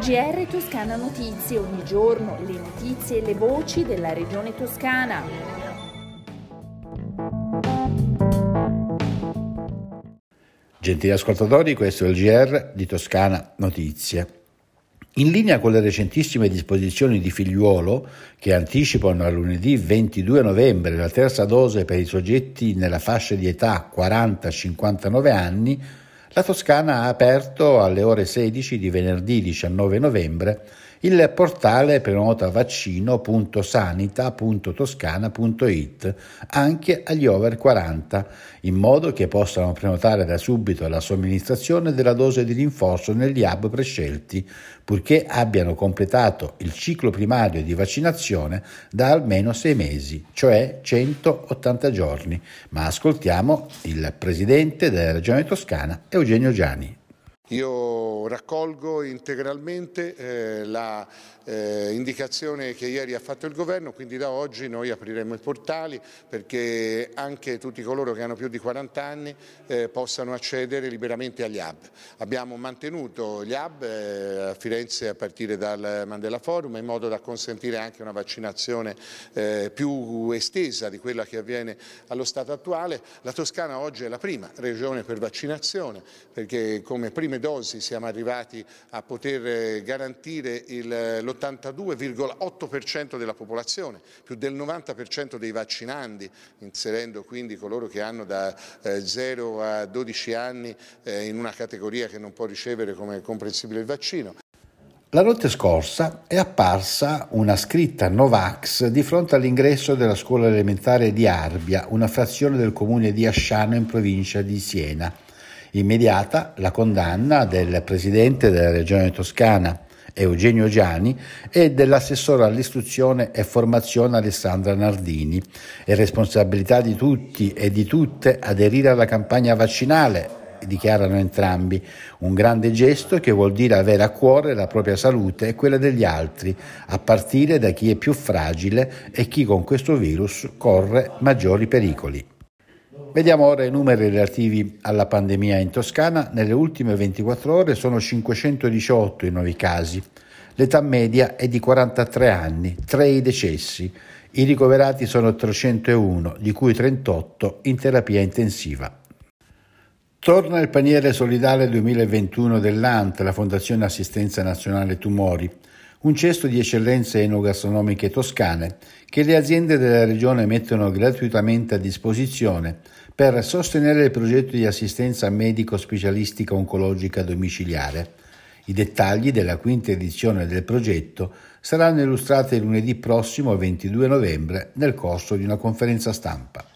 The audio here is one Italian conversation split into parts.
GR Toscana Notizie, ogni giorno le notizie e le voci della regione toscana. Gentili ascoltatori, questo è il GR di Toscana Notizie. In linea con le recentissime disposizioni di figliuolo che anticipano a lunedì 22 novembre la terza dose per i soggetti nella fascia di età 40-59 anni, la Toscana ha aperto alle ore 16 di venerdì 19 novembre il portale prenotavaccino.sanita.toscana.it anche agli over 40, in modo che possano prenotare da subito la somministrazione della dose di rinforzo negli hub prescelti, purché abbiano completato il ciclo primario di vaccinazione da almeno sei mesi, cioè 180 giorni. Ma ascoltiamo il presidente della Regione Toscana, Eugenio Giani. Io raccolgo integralmente eh, la eh, che ieri ha fatto il governo, quindi da oggi noi apriremo i portali perché anche tutti coloro che hanno più di 40 anni eh, possano accedere liberamente agli hub. Abbiamo mantenuto gli hub eh, a Firenze a partire dal Mandela Forum in modo da consentire anche una vaccinazione eh, più estesa di quella che avviene allo stato attuale. La Toscana oggi è la prima regione per vaccinazione perché come prime dosi siamo arrivati a poter eh, garantire l'82,8% della popolazione, più del 90% dei vaccinandi, inserendo quindi coloro che hanno da 0 eh, a 12 anni eh, in una categoria che non può ricevere come comprensibile il vaccino. La notte scorsa è apparsa una scritta Novax di fronte all'ingresso della scuola elementare di Arbia, una frazione del comune di Asciano in provincia di Siena. Immediata la condanna del presidente della regione toscana Eugenio Giani e dell'assessore all'istruzione e formazione Alessandra Nardini. È responsabilità di tutti e di tutte aderire alla campagna vaccinale, dichiarano entrambi, un grande gesto che vuol dire avere a cuore la propria salute e quella degli altri, a partire da chi è più fragile e chi con questo virus corre maggiori pericoli. Vediamo ora i numeri relativi alla pandemia in Toscana. Nelle ultime 24 ore sono 518 i nuovi casi. L'età media è di 43 anni, 3 i decessi. I ricoverati sono 301, di cui 38 in terapia intensiva. Torna il paniere solidale 2021 dell'ANT, la Fondazione Assistenza Nazionale Tumori un cesto di eccellenze enogastronomiche toscane che le aziende della regione mettono gratuitamente a disposizione per sostenere il progetto di assistenza medico-specialistica oncologica domiciliare. I dettagli della quinta edizione del progetto saranno illustrati lunedì prossimo 22 novembre nel corso di una conferenza stampa.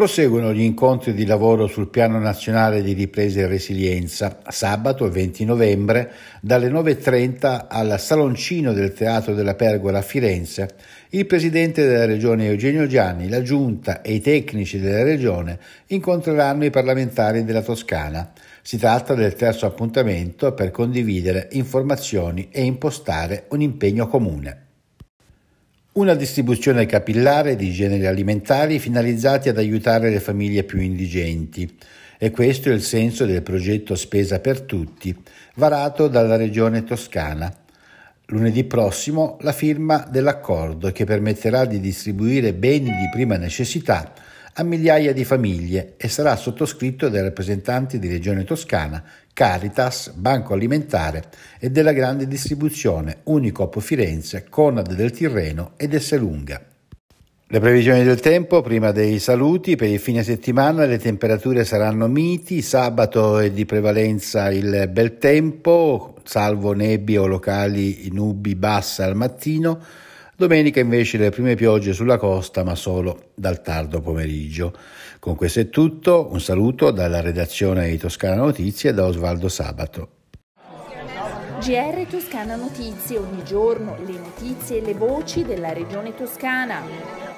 Proseguono gli incontri di lavoro sul Piano Nazionale di Ripresa e Resilienza, sabato 20 novembre dalle 9.30 al Saloncino del Teatro della Pergola a Firenze. Il Presidente della Regione Eugenio Gianni, la Giunta e i tecnici della Regione incontreranno i parlamentari della Toscana. Si tratta del terzo appuntamento per condividere informazioni e impostare un impegno comune. Una distribuzione capillare di generi alimentari finalizzati ad aiutare le famiglie più indigenti. E questo è il senso del progetto Spesa per Tutti, varato dalla Regione Toscana. Lunedì prossimo la firma dell'accordo che permetterà di distribuire beni di prima necessità a migliaia di famiglie e sarà sottoscritto dai rappresentanti di Regione Toscana, Caritas, Banco Alimentare e della grande distribuzione Unicop Firenze, Conad del Tirreno ed Esselunga. Le previsioni del tempo, prima dei saluti, per il fine settimana le temperature saranno miti, sabato è di prevalenza il bel tempo, salvo nebbie o locali nubi basse al mattino, Domenica invece le prime piogge sulla costa, ma solo dal tardo pomeriggio. Con questo è tutto, un saluto dalla redazione di Toscana Notizie da Osvaldo Sabato. GR Toscana Notizie, ogni giorno le notizie e le voci della regione toscana.